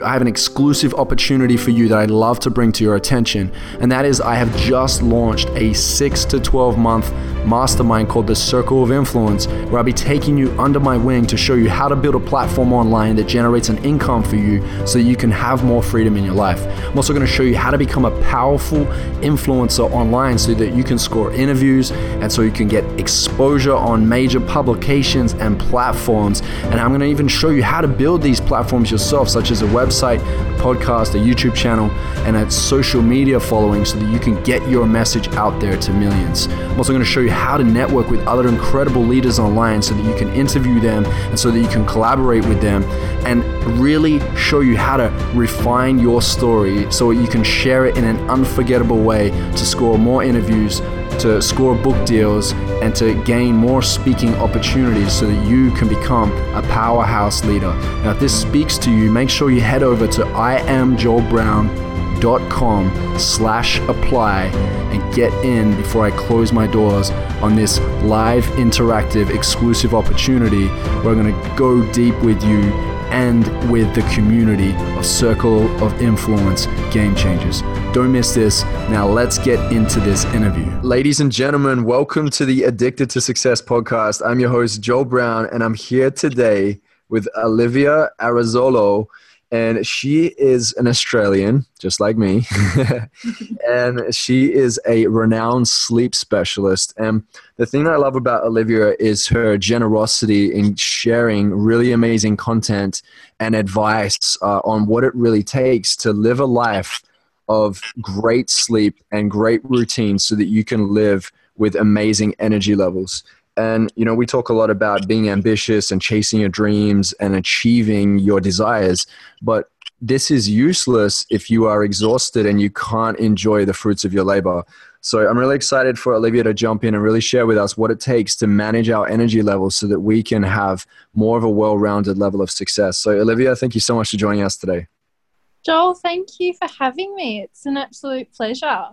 I have an exclusive opportunity for you that I'd love to bring to your attention, and that is I have just launched a 6 to 12 month mastermind called the Circle of Influence, where I'll be taking you under my wing to show you how to build a platform online that generates an income for you so you can have more freedom in your life. I'm also going to show you how to become a powerful influencer online so that you can score interviews and so you can get exposure on major publications and platforms. And I'm going to even show you how to build these platforms yourself, such as a website, a podcast, a YouTube channel, and a social media following so that you can get your message out there to millions. I'm also going to show you how to network with other incredible leaders online so that you can interview them and so that you can collaborate with them and really show you how to refine your story so that you can share it in an unforgettable way to score more interviews to score book deals and to gain more speaking opportunities so that you can become a powerhouse leader. Now, if this speaks to you, make sure you head over to iamjoelbrown.com slash apply and get in before I close my doors on this live interactive exclusive opportunity where I'm going to go deep with you and with the community of Circle of Influence Game Changers. Don't miss this. Now, let's get into this interview. Ladies and gentlemen, welcome to the Addicted to Success podcast. I'm your host, Joel Brown, and I'm here today with Olivia Arezzolo and she is an Australian, just like me, and she is a renowned sleep specialist. And the thing that I love about Olivia is her generosity in sharing really amazing content and advice uh, on what it really takes to live a life of great sleep and great routine so that you can live with amazing energy levels. And, you know, we talk a lot about being ambitious and chasing your dreams and achieving your desires. But this is useless if you are exhausted and you can't enjoy the fruits of your labor. So I'm really excited for Olivia to jump in and really share with us what it takes to manage our energy levels so that we can have more of a well rounded level of success. So, Olivia, thank you so much for joining us today. Joel, thank you for having me. It's an absolute pleasure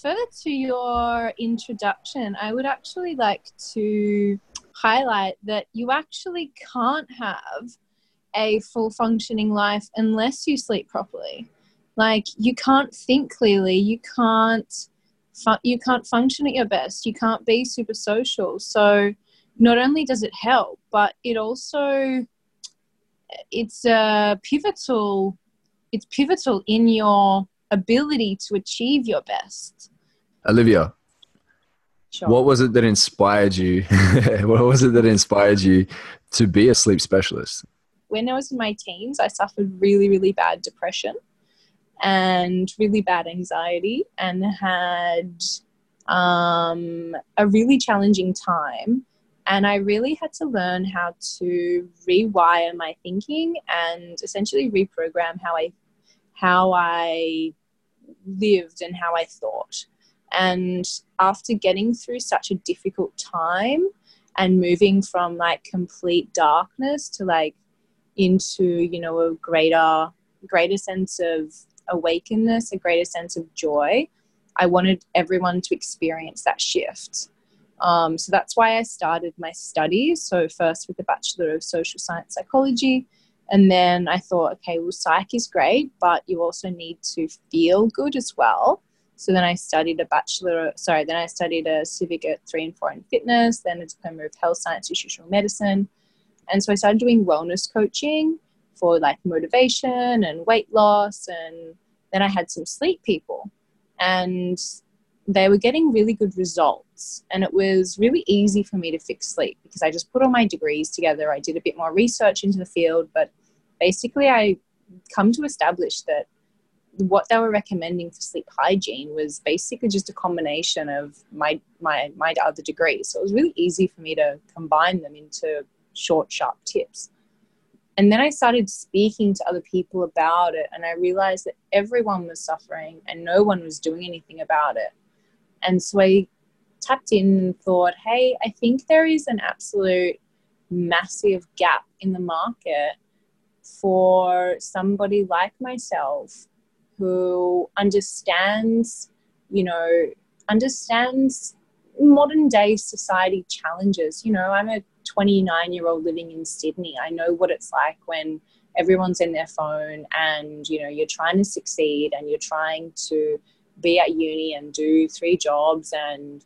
further to your introduction, I would actually like to highlight that you actually can't have a full functioning life unless you sleep properly. Like you can't think clearly, you can't fu- you can't function at your best, you can't be super social. So not only does it help, but it also it's a pivotal it's pivotal in your ability to achieve your best. Olivia, sure. what was it that inspired you? what was it that inspired you to be a sleep specialist? When I was in my teens, I suffered really, really bad depression and really bad anxiety and had um, a really challenging time. And I really had to learn how to rewire my thinking and essentially reprogram how I how I lived and how I thought. And after getting through such a difficult time and moving from like complete darkness to like into, you know, a greater, greater sense of awakeness, a greater sense of joy, I wanted everyone to experience that shift. Um, so that's why I started my studies. So, first with the Bachelor of Social Science Psychology, and then I thought, okay, well, psych is great, but you also need to feel good as well. So then I studied a bachelor, sorry, then I studied a civic at three and four in fitness, then a diploma of health science, nutritional medicine. And so I started doing wellness coaching for like motivation and weight loss. And then I had some sleep people and they were getting really good results. And it was really easy for me to fix sleep because I just put all my degrees together. I did a bit more research into the field, but basically I come to establish that what they were recommending for sleep hygiene was basically just a combination of my my my other degrees. So it was really easy for me to combine them into short, sharp tips. And then I started speaking to other people about it, and I realized that everyone was suffering and no one was doing anything about it. And so I tapped in and thought, hey, I think there is an absolute massive gap in the market for somebody like myself who understands, you know, understands modern day society challenges. You know, I'm a 29 year old living in Sydney. I know what it's like when everyone's in their phone and you know you're trying to succeed and you're trying to be at uni and do three jobs and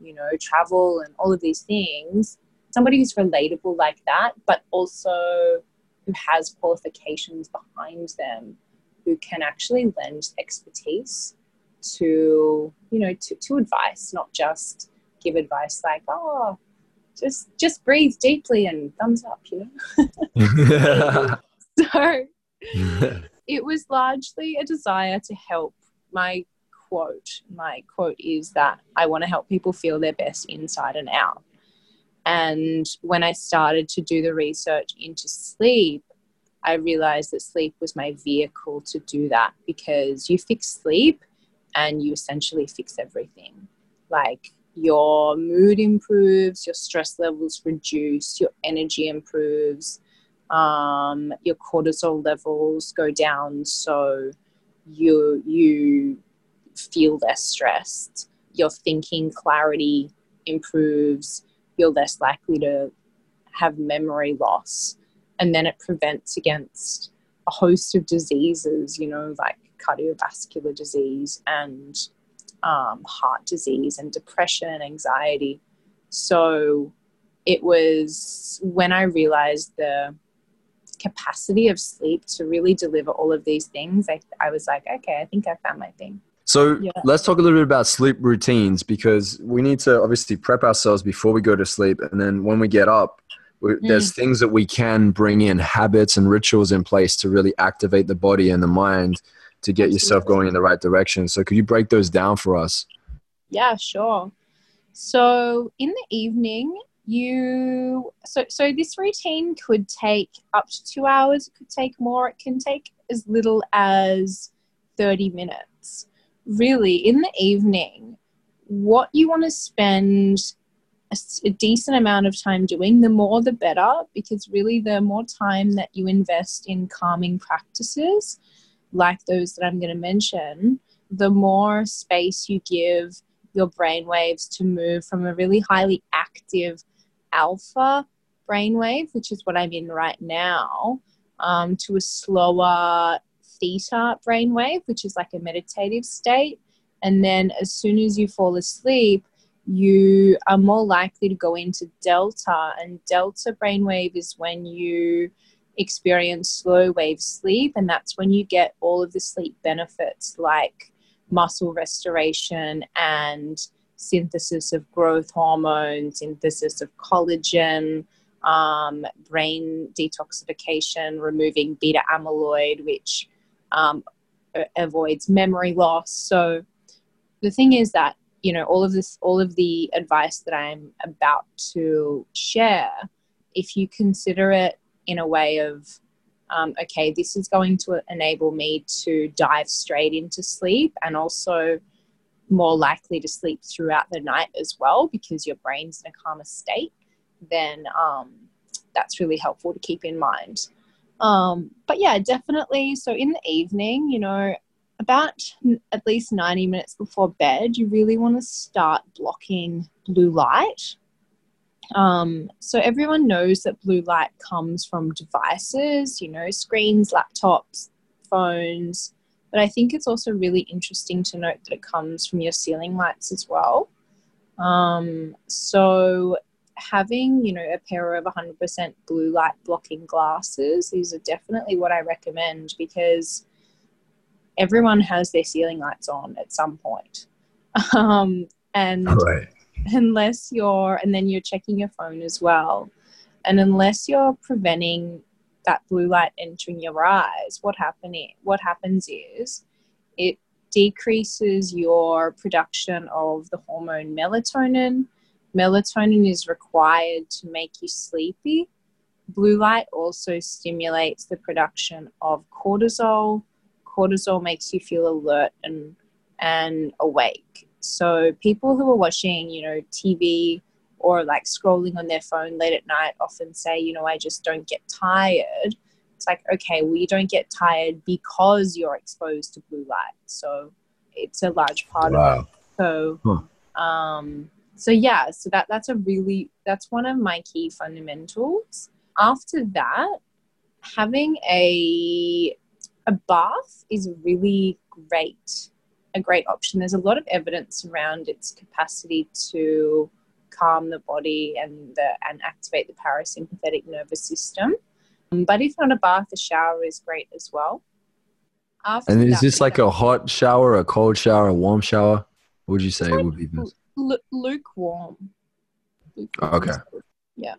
you know travel and all of these things somebody who's relatable like that but also who has qualifications behind them who can actually lend expertise to you know to, to advice not just give advice like oh just just breathe deeply and thumbs up you know? So it was largely a desire to help. My quote my quote is that i want to help people feel their best inside and out and when i started to do the research into sleep i realized that sleep was my vehicle to do that because you fix sleep and you essentially fix everything like your mood improves, your stress levels reduce, your energy improves, um, your cortisol levels go down, so you you feel less stressed. Your thinking clarity improves. You're less likely to have memory loss, and then it prevents against a host of diseases. You know, like cardiovascular disease and um, heart disease and depression and anxiety. So it was when I realized the capacity of sleep to really deliver all of these things, I, I was like, okay, I think I found my thing. So yeah. let's talk a little bit about sleep routines because we need to obviously prep ourselves before we go to sleep. And then when we get up, we, mm. there's things that we can bring in, habits and rituals in place to really activate the body and the mind to get yourself going in the right direction. So could you break those down for us? Yeah, sure. So in the evening, you so so this routine could take up to 2 hours, it could take more, it can take as little as 30 minutes. Really, in the evening, what you want to spend a, a, decent amount of time doing, the more the better, because really, the more time that you invest in calming practices, like those that I'm going to mention, the more space you give your brain waves to move from a really highly active alpha brainwave, which is what I'm in right now, um, to a slower theta brainwave, which is like a meditative state. And then as soon as you fall asleep, you are more likely to go into delta. And delta brainwave is when you experience slow wave sleep, and that's when you get all of the sleep benefits like muscle restoration and synthesis of growth hormone, synthesis of collagen, um, brain detoxification, removing beta amyloid, which um, avoids memory loss. So the thing is that you know all of this, all of the advice that I'm about to share, if you consider it in a way of um, okay, this is going to enable me to dive straight into sleep and also more likely to sleep throughout the night as well because your brain's in a calmer state, then um, that's really helpful to keep in mind. Um, but yeah, definitely. So in the evening, you know, about at least 90 minutes before bed, you really want to start blocking blue light um, so everyone knows that blue light comes from devices, you know, screens, laptops, phones. But I think it's also really interesting to note that it comes from your ceiling lights as well. Um, so having, you know, a pair of 100% blue light blocking glasses, these are definitely what I recommend because everyone has their ceiling lights on at some point. Um, and right unless you're, and then you're checking your phone as well. And unless you're preventing that blue light entering your eyes, what happening what happens is it decreases your production of the hormone melatonin. Melatonin is required to make you sleepy. Blue light also stimulates the production of cortisol. Cortisol makes you feel alert and and awake. So people who are watching, you know, TV or like scrolling on their phone late at night often say, you know, I just don't get tired. It's like, okay, well, you don't get tired because you're exposed to blue light. So it's a large part wow. of it. So, huh. um, so yeah, so that that's a really that's one of my key fundamentals. After that, having a a bath is really great, a great option. There's a lot of evidence around its capacity to calm the body and the, and activate the parasympathetic nervous system. Um, but if not a bath, a shower is great as well. After and is this like a hot shower, a cold shower, a warm shower? What would you say would be best? Lukewarm. lukewarm. Okay. Yeah.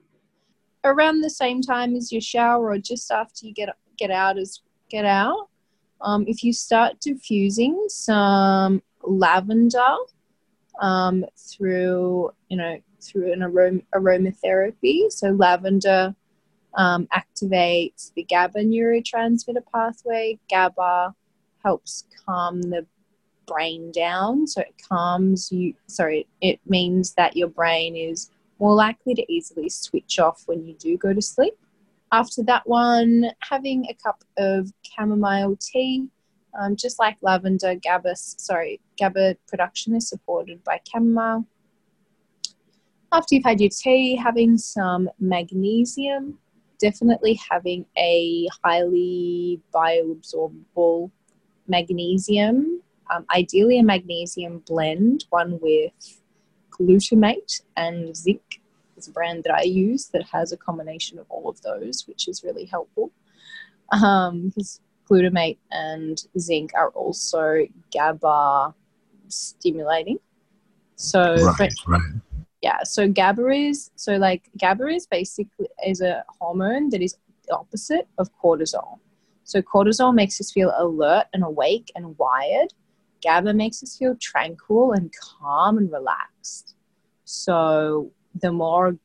Around the same time as your shower, or just after you get get out as get out. Um, if you start diffusing some lavender um, through, you know, through an aroma, aromatherapy, so lavender um, activates the GABA neurotransmitter pathway. GABA helps calm the brain down, so it calms you. Sorry, it means that your brain is more likely to easily switch off when you do go to sleep. After that one, having a cup of chamomile tea, um, just like lavender, GABA, sorry, GABA production is supported by chamomile. After you've had your tea, having some magnesium, definitely having a highly bioabsorbable magnesium, um, ideally a magnesium blend, one with glutamate and zinc is a brand that I use that has a combination of all of those, which is really helpful. Um, because glutamate and zinc are also GABA stimulating. So, right, right. yeah, so GABA is so like GABA is basically is a hormone that is the opposite of cortisol. So cortisol makes us feel alert and awake and wired. GABA makes us feel tranquil and calm and relaxed. So the more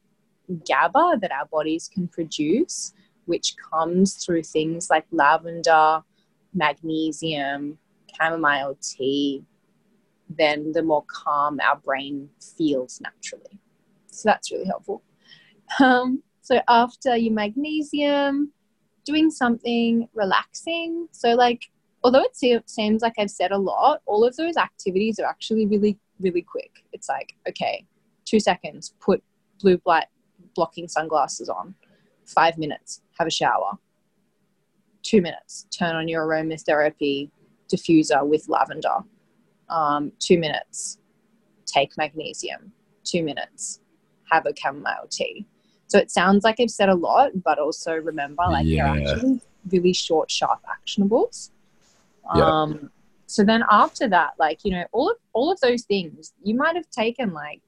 GABA that our bodies can produce, which comes through things like lavender, magnesium, chamomile tea, then the more calm our brain feels naturally. So that's really helpful. Um, so after your magnesium, doing something relaxing. So, like, although it seems like I've said a lot, all of those activities are actually really, really quick. It's like, okay, two seconds, put blue light blocking sunglasses on. Five minutes, have a shower. Two minutes, turn on your aromatherapy diffuser with lavender. Um, two minutes, take magnesium. Two minutes, have a chamomile tea. So it sounds like I've said a lot, but also remember, like yeah. they're actually really short, sharp actionables. Um, so then after that, like you know, all of all of those things, you might have taken like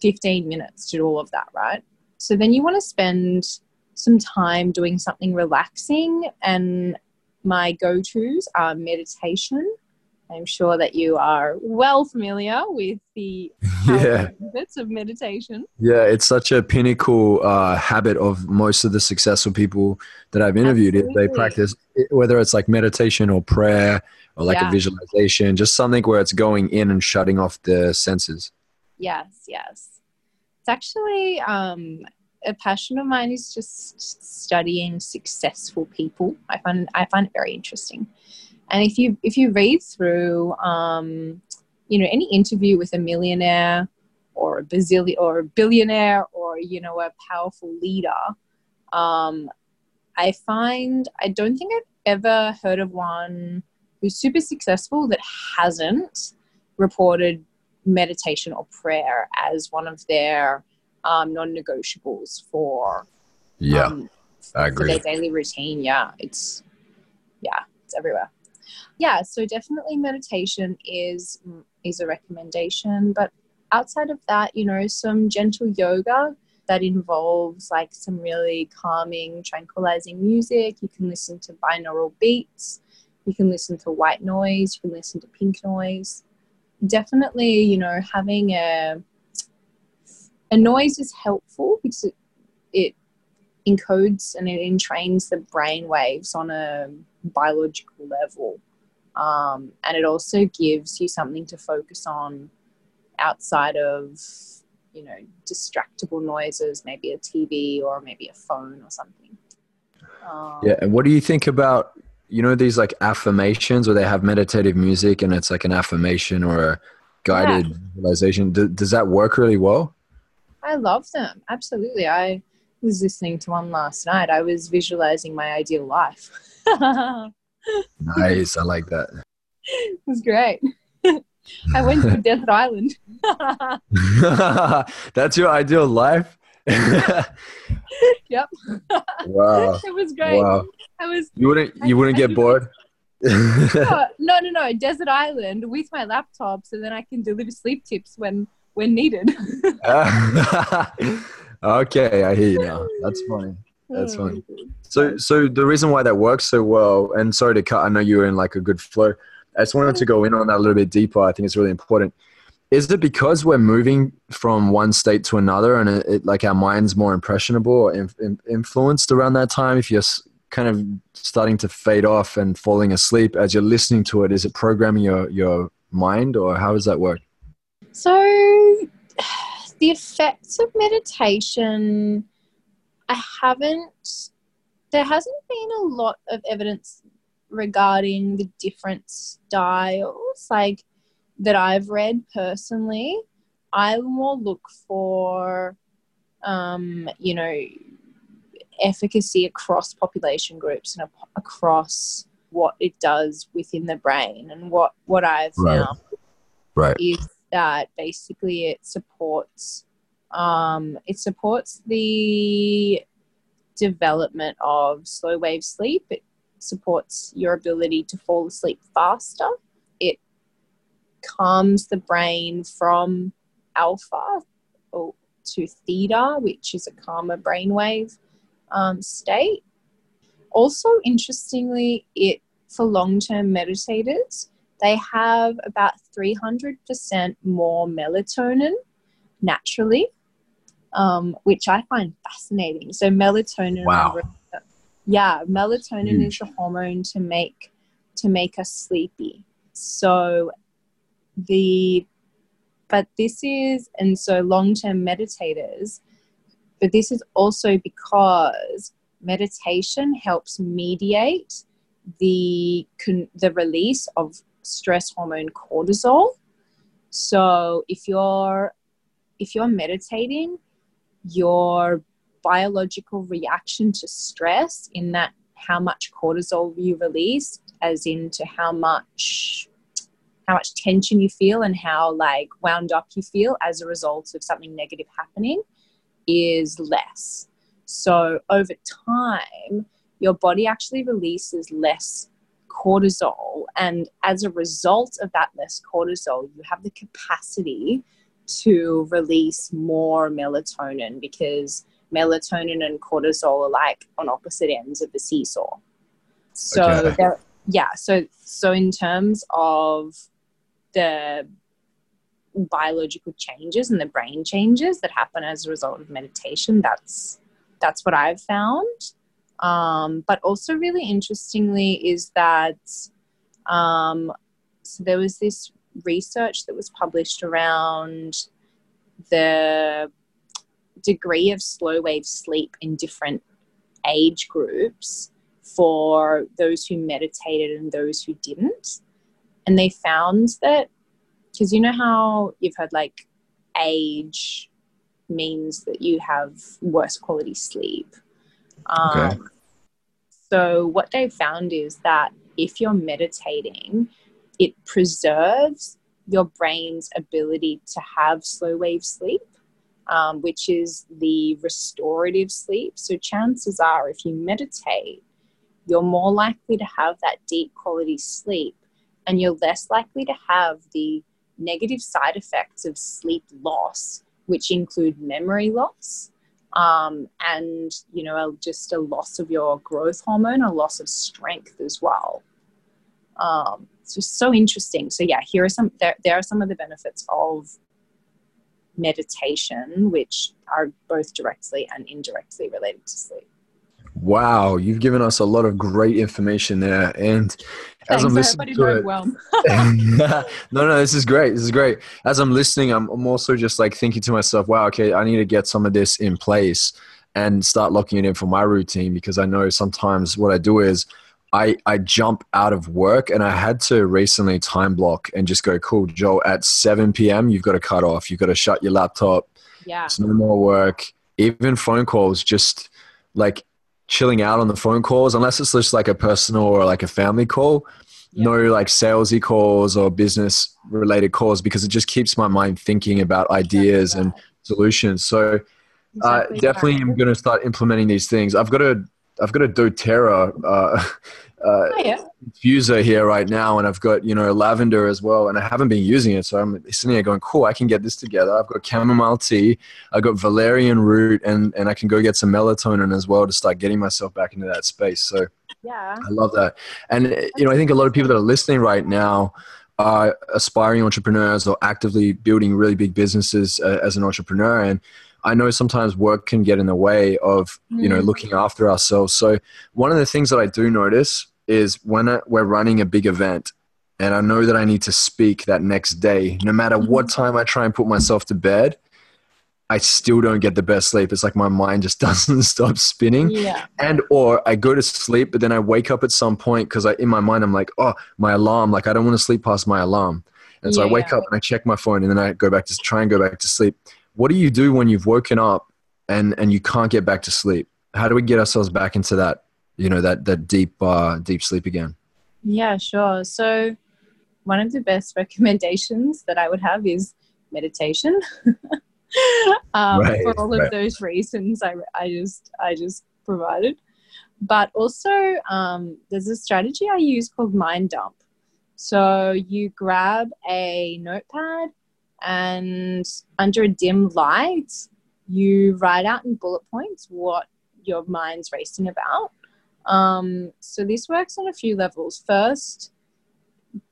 15 minutes to do all of that, right? So then you want to spend some time doing something relaxing, and my go tos are meditation. I'm sure that you are well familiar with the yeah. benefits of meditation. Yeah, it's such a pinnacle uh, habit of most of the successful people that I've interviewed. Absolutely. They practice whether it's like meditation or prayer or like yeah. a visualization, just something where it's going in and shutting off the senses. Yes, yes. It's actually um, a passion of mine is just studying successful people. I find I find it very interesting. And if you if you read through, um, you know, any interview with a millionaire or a bazillion or a billionaire or you know a powerful leader, um, I find I don't think I've ever heard of one who's super successful that hasn't reported meditation or prayer as one of their um, non-negotiables for yeah um, I agree. for their daily routine. Yeah, it's yeah, it's everywhere. Yeah, so definitely meditation is is a recommendation, but outside of that, you know, some gentle yoga that involves like some really calming, tranquilizing music. You can listen to binaural beats. You can listen to white noise. You can listen to pink noise definitely, you know, having a a noise is helpful because it, it encodes and it entrains the brain waves on a biological level. Um, and it also gives you something to focus on outside of, you know, distractible noises, maybe a TV or maybe a phone or something. Um, yeah. And what do you think about you know these like affirmations where they have meditative music and it's like an affirmation or a guided yeah. visualization does that work really well i love them absolutely i was listening to one last night. I was visualizing my ideal life. nice. I like that. It was great. I went to desert island. That's your ideal life? yep. Wow. It was great. Wow. I was You wouldn't you wouldn't get bored? no, no, no, no, desert island with my laptop so then I can deliver sleep tips when when needed. Okay, I hear you now. That's funny. That's oh, funny. So, so the reason why that works so well, and sorry to cut, I know you were in like a good flow. I just wanted to go in on that a little bit deeper. I think it's really important. Is it because we're moving from one state to another, and it, it like our mind's more impressionable or in, in, influenced around that time? If you're kind of starting to fade off and falling asleep as you're listening to it, is it programming your your mind, or how does that work? So, the effects of meditation, I haven't, there hasn't been a lot of evidence regarding the different styles, like that I've read personally. I more look for, um, you know, efficacy across population groups and across what it does within the brain. And what, what I've Right. found Right. is that basically it supports um, it supports the development of slow wave sleep. It supports your ability to fall asleep faster. It calms the brain from alpha to theta, which is a calmer brainwave um, state. Also, interestingly, it for long-term meditators, they have about 300% more melatonin naturally, um, which I find fascinating. So, melatonin, Wow. yeah, melatonin is Huge. the hormone to make to make us sleepy. So, the but this is and so long-term meditators, but this is also because meditation helps mediate the the release of stress hormone cortisol. So if you're if you're meditating, your biological reaction to stress in that how much cortisol you release as into how much how much tension you feel and how like wound up you feel as a result of something negative happening is less. So over time, your body actually releases less cortisol. And as a result of that less cortisol, you have the capacity to release more melatonin because melatonin and cortisol are like on opposite ends of the seesaw. So Okay. there, yeah, so so in terms of the biological changes and the brain changes that happen as a result of meditation, that's that's what I've found. Um, but also, really interestingly, is that um, so there was this research that was published around the degree of slow wave sleep in different age groups for those who meditated and those who didn't. And they found that, because you know how you've heard like age means that you have worse quality sleep. Um, Okay. So, what they found is that if you're meditating, it preserves your brain's ability to have slow wave sleep, um, which is the restorative sleep. So, chances are, if you meditate, you're more likely to have that deep quality sleep and you're less likely to have the negative side effects of sleep loss, which include memory loss. Um, and you know just a loss of your growth hormone, a loss of strength as well. Um, it's just so interesting. So yeah, here are some there, there are some of the benefits of meditation, which are both directly and indirectly related to sleep. Wow, you've given us a lot of great information there. And as Thanks, I'm I hope I listening to it, well. no, no, this is great. This is great. As I'm listening, I'm, I'm also just like thinking to myself, wow, okay, I need to get some of this in place and start locking it in for my routine because I know sometimes what I do is I, I jump out of work and I had to recently time block and just go, cool, Joe, at 7 p.m., you've got to cut off. You've got to shut your laptop. Yeah. It's no more work. even phone calls, just like chilling out on the phone calls, unless it's just like a personal or like a family call. Yeah. No like salesy calls or business related calls because it just keeps my mind thinking about ideas exactly and solutions. So uh, definitely, I'm going to start implementing these things. I've got to I've got a DoTerra uh, uh, oh, yeah. diffuser here right now, and I've got you know lavender as well, and I haven't been using it, so I'm sitting here going, cool, I can get this together. I've got chamomile tea, I've got valerian root, and and I can go get some melatonin as well to start getting myself back into that space. So yeah, I love that, and you know I think a lot of people that are listening right now are aspiring entrepreneurs or actively building really big businesses uh, as an entrepreneur and I know sometimes work can get in the way of you know mm. looking after ourselves. So one of the things that I do notice is when we're running a big event, and I know that I need to speak that next day, no matter what mm-hmm. time I try and put myself to bed, I still don't get the best sleep. It's like my mind just doesn't stop spinning. Yeah. And or I go to sleep, but then I wake up at some point because I in my mind I'm like, oh, my alarm. Like I don't want to sleep past my alarm. And so yeah. I wake up and I check my phone and then I go back to try and go back to sleep what do you do when you've woken up and and you can't get back to sleep? How do we get ourselves back into that you know that that deep uh deep sleep again? Yeah sure. So one of the best recommendations that i would have is meditation. Um, right, for all of right. those reasons I, I just i just provided. But also um, there's a strategy i use called mind dump. So you grab a notepad and under a dim light, you write out in bullet points what your mind's racing about. Um, so this works on a few levels. First,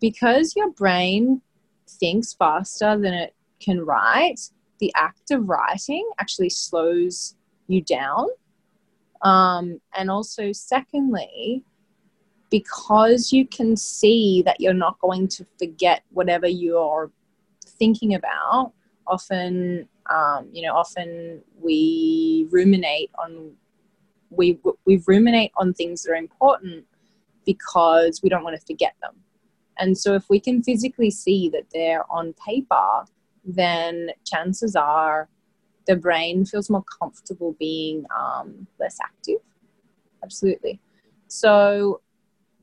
because your brain thinks faster than it can write, the act of writing actually slows you down. Um, and also, secondly, because you can see that you're not going to forget whatever you're thinking about, often, um, you know, often we ruminate on we we ruminate on things that are important because we don't want to forget them. And so, if we can physically see that they're on paper, then chances are the brain feels more comfortable being um, less active. Absolutely. So,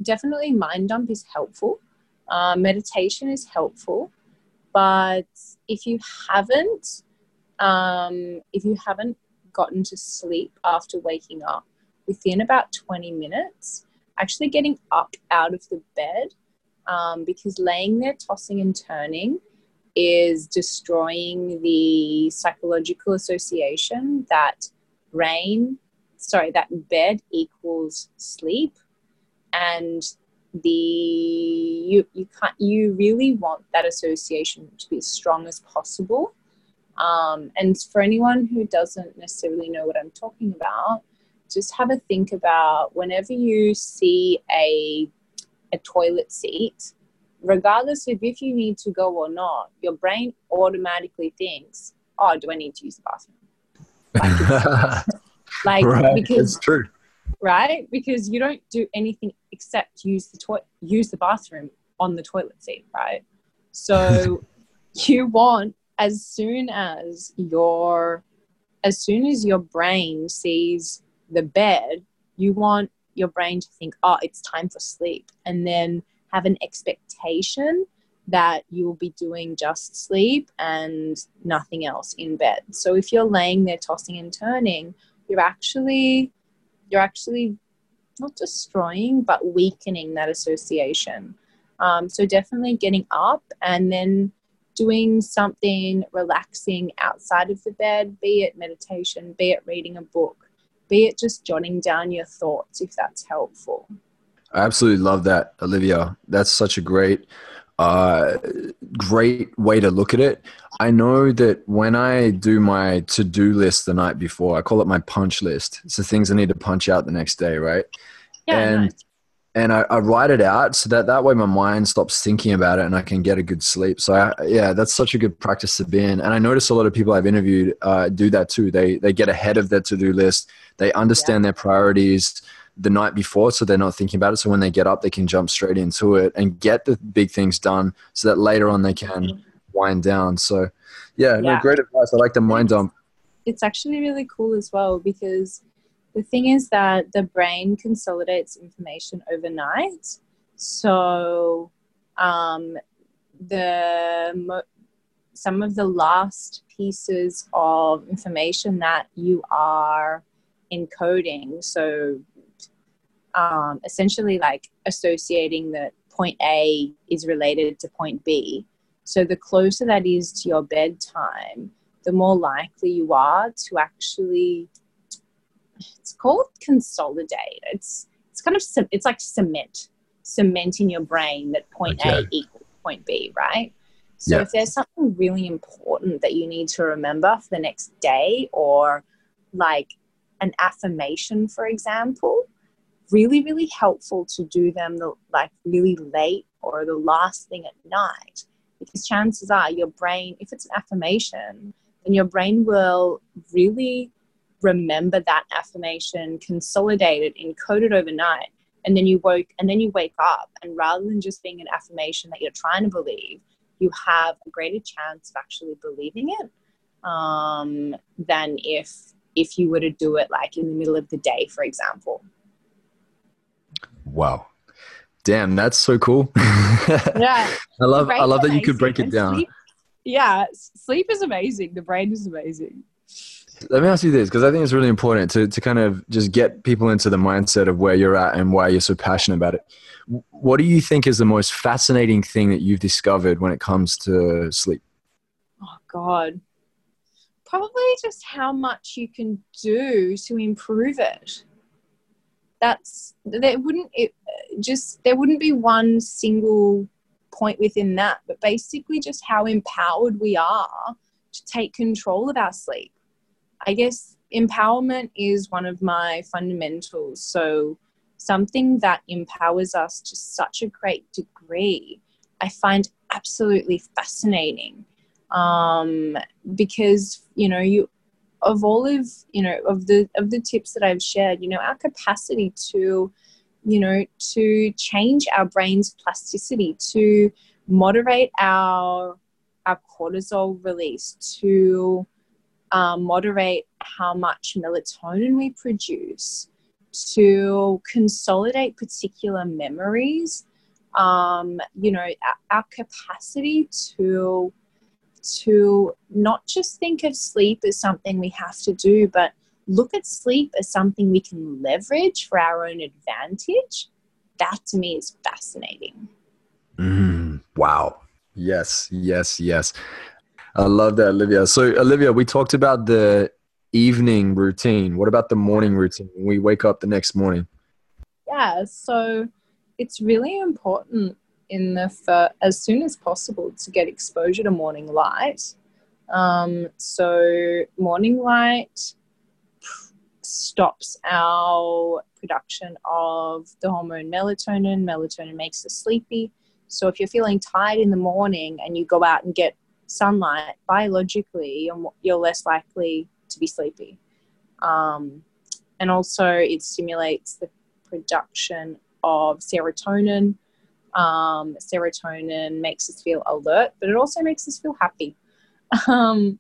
definitely, mind dump is helpful. Uh, meditation is helpful. But if you haven't, um, if you haven't gotten to sleep after waking up within about 20 minutes, actually getting up out of the bed, um, because laying there tossing and turning is destroying the psychological association that rain, sorry, that bed equals sleep. And the you you can't you really want that association to be as strong as possible um, and for anyone who doesn't necessarily know what i'm talking about just have a think about whenever you see a a toilet seat regardless of if you need to go or not your brain automatically thinks oh do i need to use the bathroom like, like right. because it's true right? Because you don't do anything except use the toilet, use the bathroom on the toilet seat, right? So you want as soon as your as soon as your brain sees the bed, you want your brain to think, oh, it's time for sleep, and then have an expectation that you will be doing just sleep and nothing else in bed. So if you're laying there tossing and turning, you're actually you're actually not destroying but weakening that association. Um, so definitely getting up and then doing something relaxing outside of the bed, be it meditation, be it reading a book, be it just jotting down your thoughts if that's helpful. I absolutely love that, Olivia. That's such a great uh, great way to look at it. I know that when I do my to do list the night before, I call it my punch list. It's the things I need to punch out the next day, right? Yeah, and nice. and I, I, write it out so that that way my mind stops thinking about it and I can get a good sleep. So I, yeah, that's such a good practice to be in. And I notice a lot of people I've interviewed uh, do that too. They they get ahead of their to do list. They understand yeah. their priorities the night before so they're not thinking about it so when they get up they can jump straight into it and get the big things done so that later on they can wind down so yeah, yeah. No, great advice i like the mind dump it's actually really cool as well because the thing is that the brain consolidates information overnight. So um, the some of the last pieces of information that you are encoding. So um, essentially, like associating that point A is related to point B. So the closer that is to your bedtime, the more likely you are to actually it's called consolidate it's it's kind of it's like cement cement in your brain that point okay. a equals point b right so yeah. if there's something really important that you need to remember for the next day or like an affirmation for example really really helpful to do them the, like really late or the last thing at night because chances are your brain if it's an affirmation then your brain will really remember that affirmation, consolidate it, encode it overnight, and then you woke and then you wake up and rather than just being an affirmation that you're trying to believe, you have a greater chance of actually believing it um, than if if you were to do it like in the middle of the day, for example. Wow. Damn, that's so cool. yeah. I love I love that you could break it down. Sleep, yeah, sleep is amazing. The brain is amazing. Let me ask you this because I think it's really important to, to kind of just get people into the mindset of where you're at and why you're so passionate about it. What do you think is the most fascinating thing that you've discovered when it comes to sleep? Oh, God. Probably just how much you can do to improve it. That's, there wouldn't, it, just, there wouldn't be one single point within that, but basically just how empowered we are to take control of our sleep. I guess empowerment is one of my fundamentals. So, something that empowers us to such a great degree, I find absolutely fascinating. Um, because you know, you of all of you know of the of the tips that I've shared, you know, our capacity to you know, to change our brain's plasticity, to moderate our our cortisol release, to um, moderate how much melatonin we produce, to consolidate particular memories. Um, you know, our, our capacity to to not just think of sleep as something we have to do, but look at sleep as something we can leverage for our own advantage, that to me is fascinating. Mm, wow. Yes, yes, yes. I love that, Olivia. So, Olivia, we talked about the evening routine. What about the morning routine when we wake up the next morning? Yeah, so it's really important in the fir- as soon as possible to get exposure to morning light. Um, so, morning light stops our production of the hormone melatonin. Melatonin makes us sleepy. So if you're feeling tired in the morning and you go out and get sunlight, biologically, you're, you're less likely to be sleepy. Um, and also, it stimulates the production of serotonin. Um, serotonin makes us feel alert, but it also makes us feel happy. Um,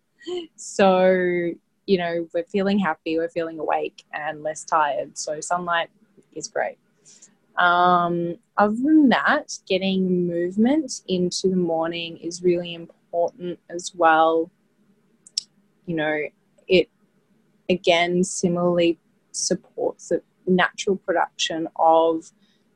so you know, we're feeling happy, we're feeling awake and less tired. So sunlight is great. Um, other than that, getting movement into the morning is really important as well. You know, it again similarly supports the natural production of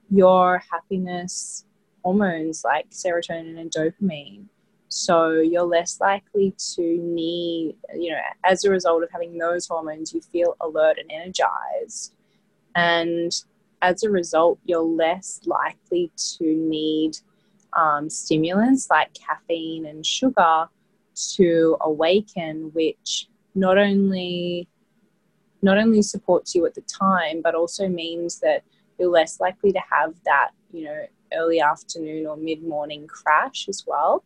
your happiness hormones like serotonin and dopamine. So you're less likely to need, you know, as a result of having those hormones, you feel alert and energized. And as a result, you're less likely to need um, stimulants like caffeine and sugar to awaken, which not only not only supports you at the time, but also means that you're less likely to have that, you know, early afternoon or mid morning crash as well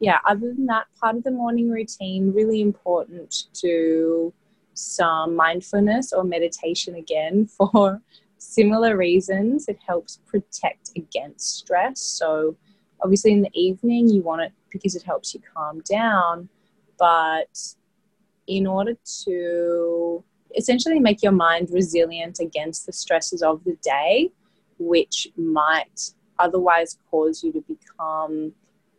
yeah, other than that, part of the morning routine, really important to some mindfulness or meditation again for similar reasons. It helps protect against stress. So, obviously, in the evening, you want it because it helps you calm down. But in order to essentially make your mind resilient against the stresses of the day, which might otherwise cause you to become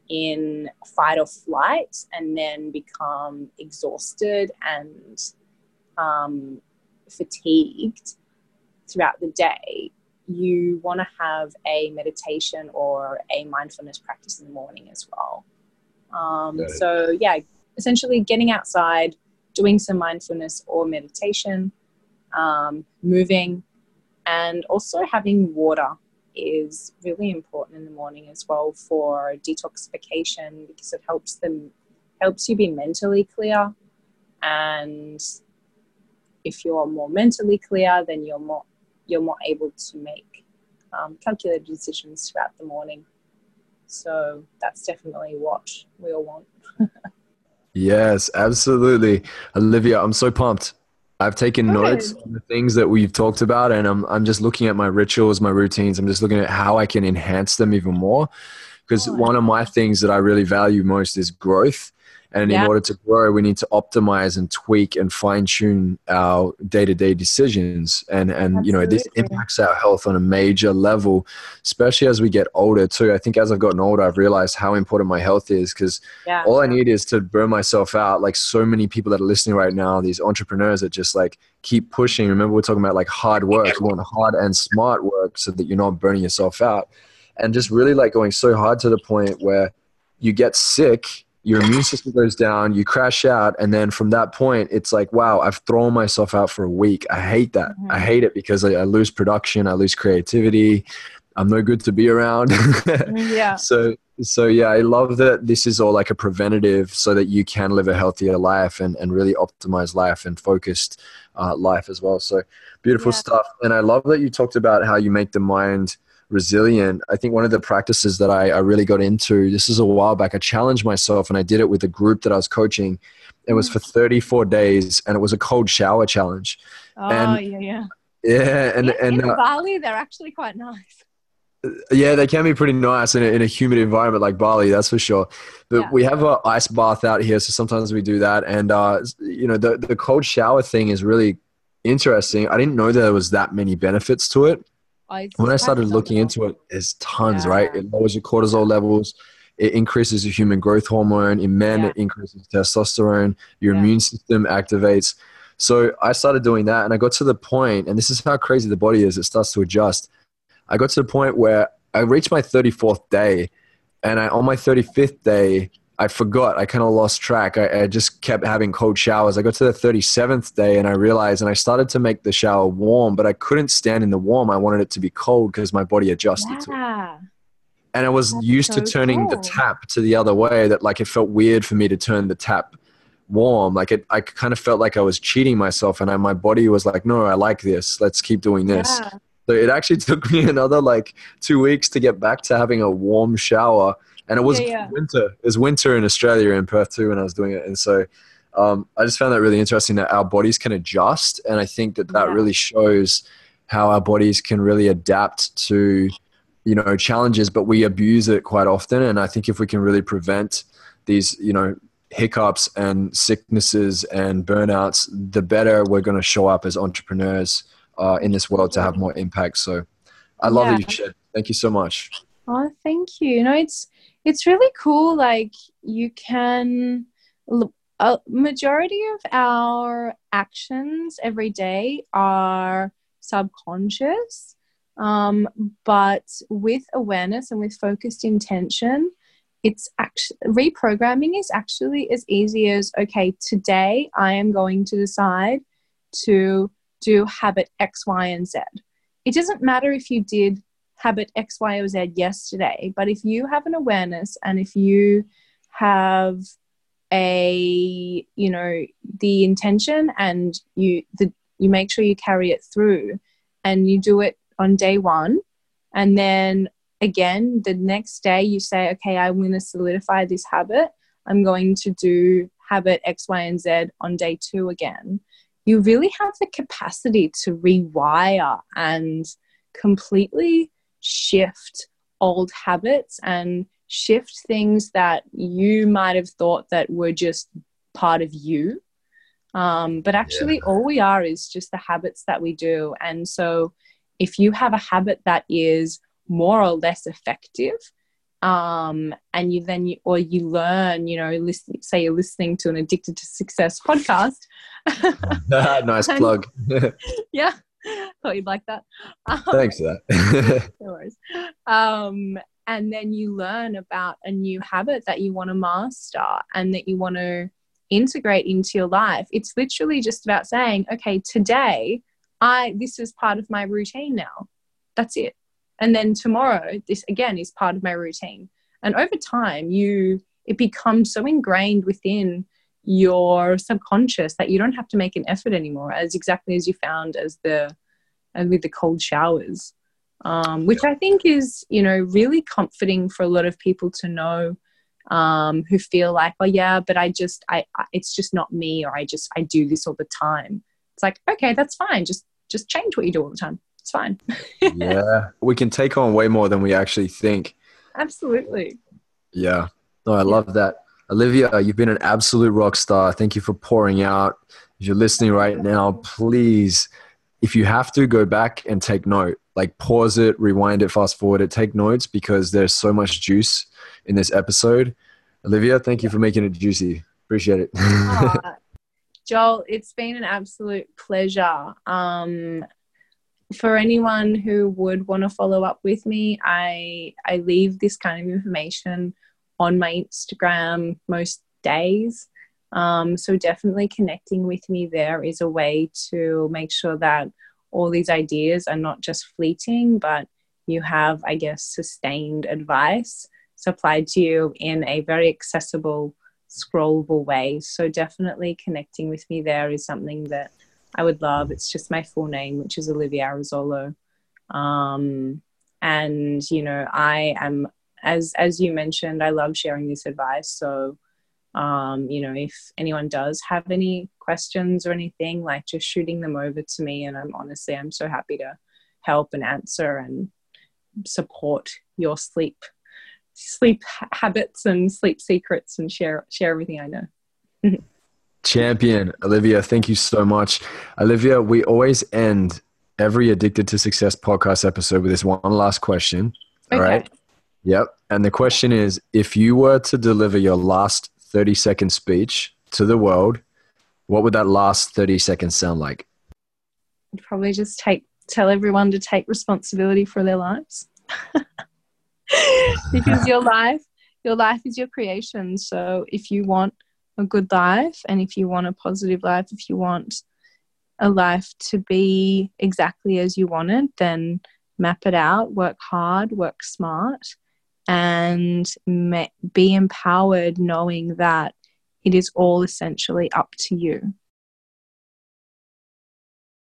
in fight or flight and then become exhausted and um, fatigued throughout the day, you want to have a meditation or a mindfulness practice in the morning as well. Um, so, yeah, essentially getting outside, doing some mindfulness or meditation, um, moving, and also having water is really important in the morning as well for detoxification because it helps them helps you be mentally clear. And if you're more mentally clear then you're more you're more able to make um, calculated decisions throughout the morning. So that's definitely what we all want. Yes absolutely. Olivia i'm so pumped I've taken Good. notes on the things that we've talked about, and I'm I'm just looking at my rituals, my routines. I'm just looking at how I can enhance them even more. Because oh, one of my things that I really value most is growth, and yeah. in order to grow, we need to optimize and tweak and fine tune our day to day decisions. And, and Absolutely. you know, this impacts our health on a major level, especially as we get older, too. I think as I've gotten older, I've realized how important my health is because yeah. all I need is to burn myself out. Like so many people that are listening right now, these entrepreneurs that just like keep pushing. Remember, we're talking about like hard work, you want hard and smart work so that you're not burning yourself out. And just really like going so hard to the point where you get sick your immune system goes down, you crash out, and then from that point, it's like, wow, I've thrown myself out for a week. I hate that. Mm-hmm. I hate it because I, I, lose production, I lose creativity. I'm no good to be around. Mm, yeah. So, so yeah, I love that this is all like a preventative, so that you can live a healthier life and and really optimize life and focused uh, life as well. So beautiful yeah. stuff. And I love that you talked about how you make the mind resilient. I think one of the practices that I, I, really got into, this is a while back, I challenged myself and I did it with a group that I was coaching. It was mm. for 34 days and it was a cold shower challenge. Oh, and, yeah, yeah. Yeah. And, in, and in uh, Bali, they're actually quite nice. Yeah, they can be pretty nice in a, in a humid environment like Bali, that's for sure. But yeah. we have an ice bath out here, so sometimes we do that. And, uh, you know, the, the cold shower thing is really interesting. I didn't know there was that many benefits to it when I started looking into it, there's tons, yeah. right? It lowers your cortisol levels. It increases your human growth hormone. In men, yeah. it increases testosterone. Your yeah. immune system activates. So I started doing that, and I got to the point, and this is how crazy the body is. It starts to adjust. I got to the point where I reached my 34th day, and I, on my 35th day, I forgot. I kind of lost track. I, I, just kept having cold showers. I got to the 37th day and I realized, and I started to make the shower warm, but I couldn't stand in the warm. I wanted it to be cold because my body adjusted yeah. to it. And I was That's used so to turning cool. the tap to the other way, that like it felt weird for me to turn the tap warm. Like it, I kind of felt like I was cheating myself, and I, my body was like, no, I like this. Let's keep doing this. Yeah. So it actually took me another like two weeks to get back to having a warm shower and it was yeah, yeah. winter. It was winter in Australia in Perth too when I was doing it, and so um, I just found that really interesting that our bodies can adjust, and I think that that yeah. really shows how our bodies can really adapt to you know challenges, but we abuse it quite often. And I think if we can really prevent these you know hiccups and sicknesses and burnouts, the better we're going to show up as entrepreneurs uh, in this world to have more impact. So I love yeah. that you shared. Thank you so much. Oh, thank you. You know, it's it's really cool. Like you can, a majority of our actions every day are subconscious. Um, but with awareness and with focused intention, it's actually reprogramming is actually as easy as okay, today I am going to decide to do habit X, Y, and Z. It doesn't matter if you did habit X, Y, or Z yesterday. But if you have an awareness and if you have a, you know, the intention and you, the, you make sure you carry it through and you do it on day one. And then again, the next day you say, okay, I'm going to solidify this habit. I'm going to do habit X, Y, and Z on day two again. You really have the capacity to rewire and completely shift old habits and shift things that you might have thought that were just part of you Um, but actually, yeah. all we are is just the habits that we do. And so, if you have a habit that is more or less effective, um, and you then you, or you learn, you know, listen, say you're listening to an Addicted to Success podcast. nice plug. yeah, thought you'd like that. Um, Thanks for that. no worries. Um, and then you learn about a new habit that you want to master and that you want to integrate into your life. It's literally just about saying, okay, today I this is part of my routine now. That's it. And then tomorrow this again is part of my routine. And over time you it becomes so ingrained within your subconscious that you don't have to make an effort anymore as exactly as you found as the and with the cold showers um, which i think is you know really comforting for a lot of people to know um, who feel like, oh yeah, but I just, I, I, it's just not me, or I just, I do this all the time. It's like, okay, that's fine. Just, just change what you do all the time. It's fine. yeah, we can take on way more than we actually think. Absolutely. Yeah. No, I love that. Olivia, you've been an absolute rock star. Thank you for pouring out. If you're listening right now, please, if you have to, go back and take note. Like pause it, rewind it, fast forward it, take notes because there's so much juice in this episode. Olivia, thank you for making it juicy. Appreciate it. uh, Joel, it's been an absolute pleasure. Um, for anyone who would want to follow up with me, I I leave this kind of information on my Instagram most days. Um, so definitely connecting with me there is a way to make sure that all these ideas are not just fleeting, but you have, I guess, sustained advice supplied to you in a very accessible, scrollable way. So definitely connecting with me there is something that I would love. It's just my full name, which is Olivia Arezzolo. Um, and you know, I am as as you mentioned, I love sharing this advice. So um, you know, if anyone does have any questions or anything, like just shooting them over to me. And I'm honestly, I'm so happy to help and answer and support your sleep sleep habits and sleep secrets and share share everything I know. Champion Olivia, thank you so much. Olivia, we always end every Addicted to Success podcast episode with this one last question. Okay. All right. Yep. And the question is if you were to deliver your last 30 second speech to the world, what would that last 30 seconds sound like? I'd probably just take tell everyone to take responsibility for their lives. because your life your life is your creation so if you want a good life and if you want a positive life if you want a life to be exactly as you want it then map it out work hard work smart and be empowered knowing that it is all essentially up to you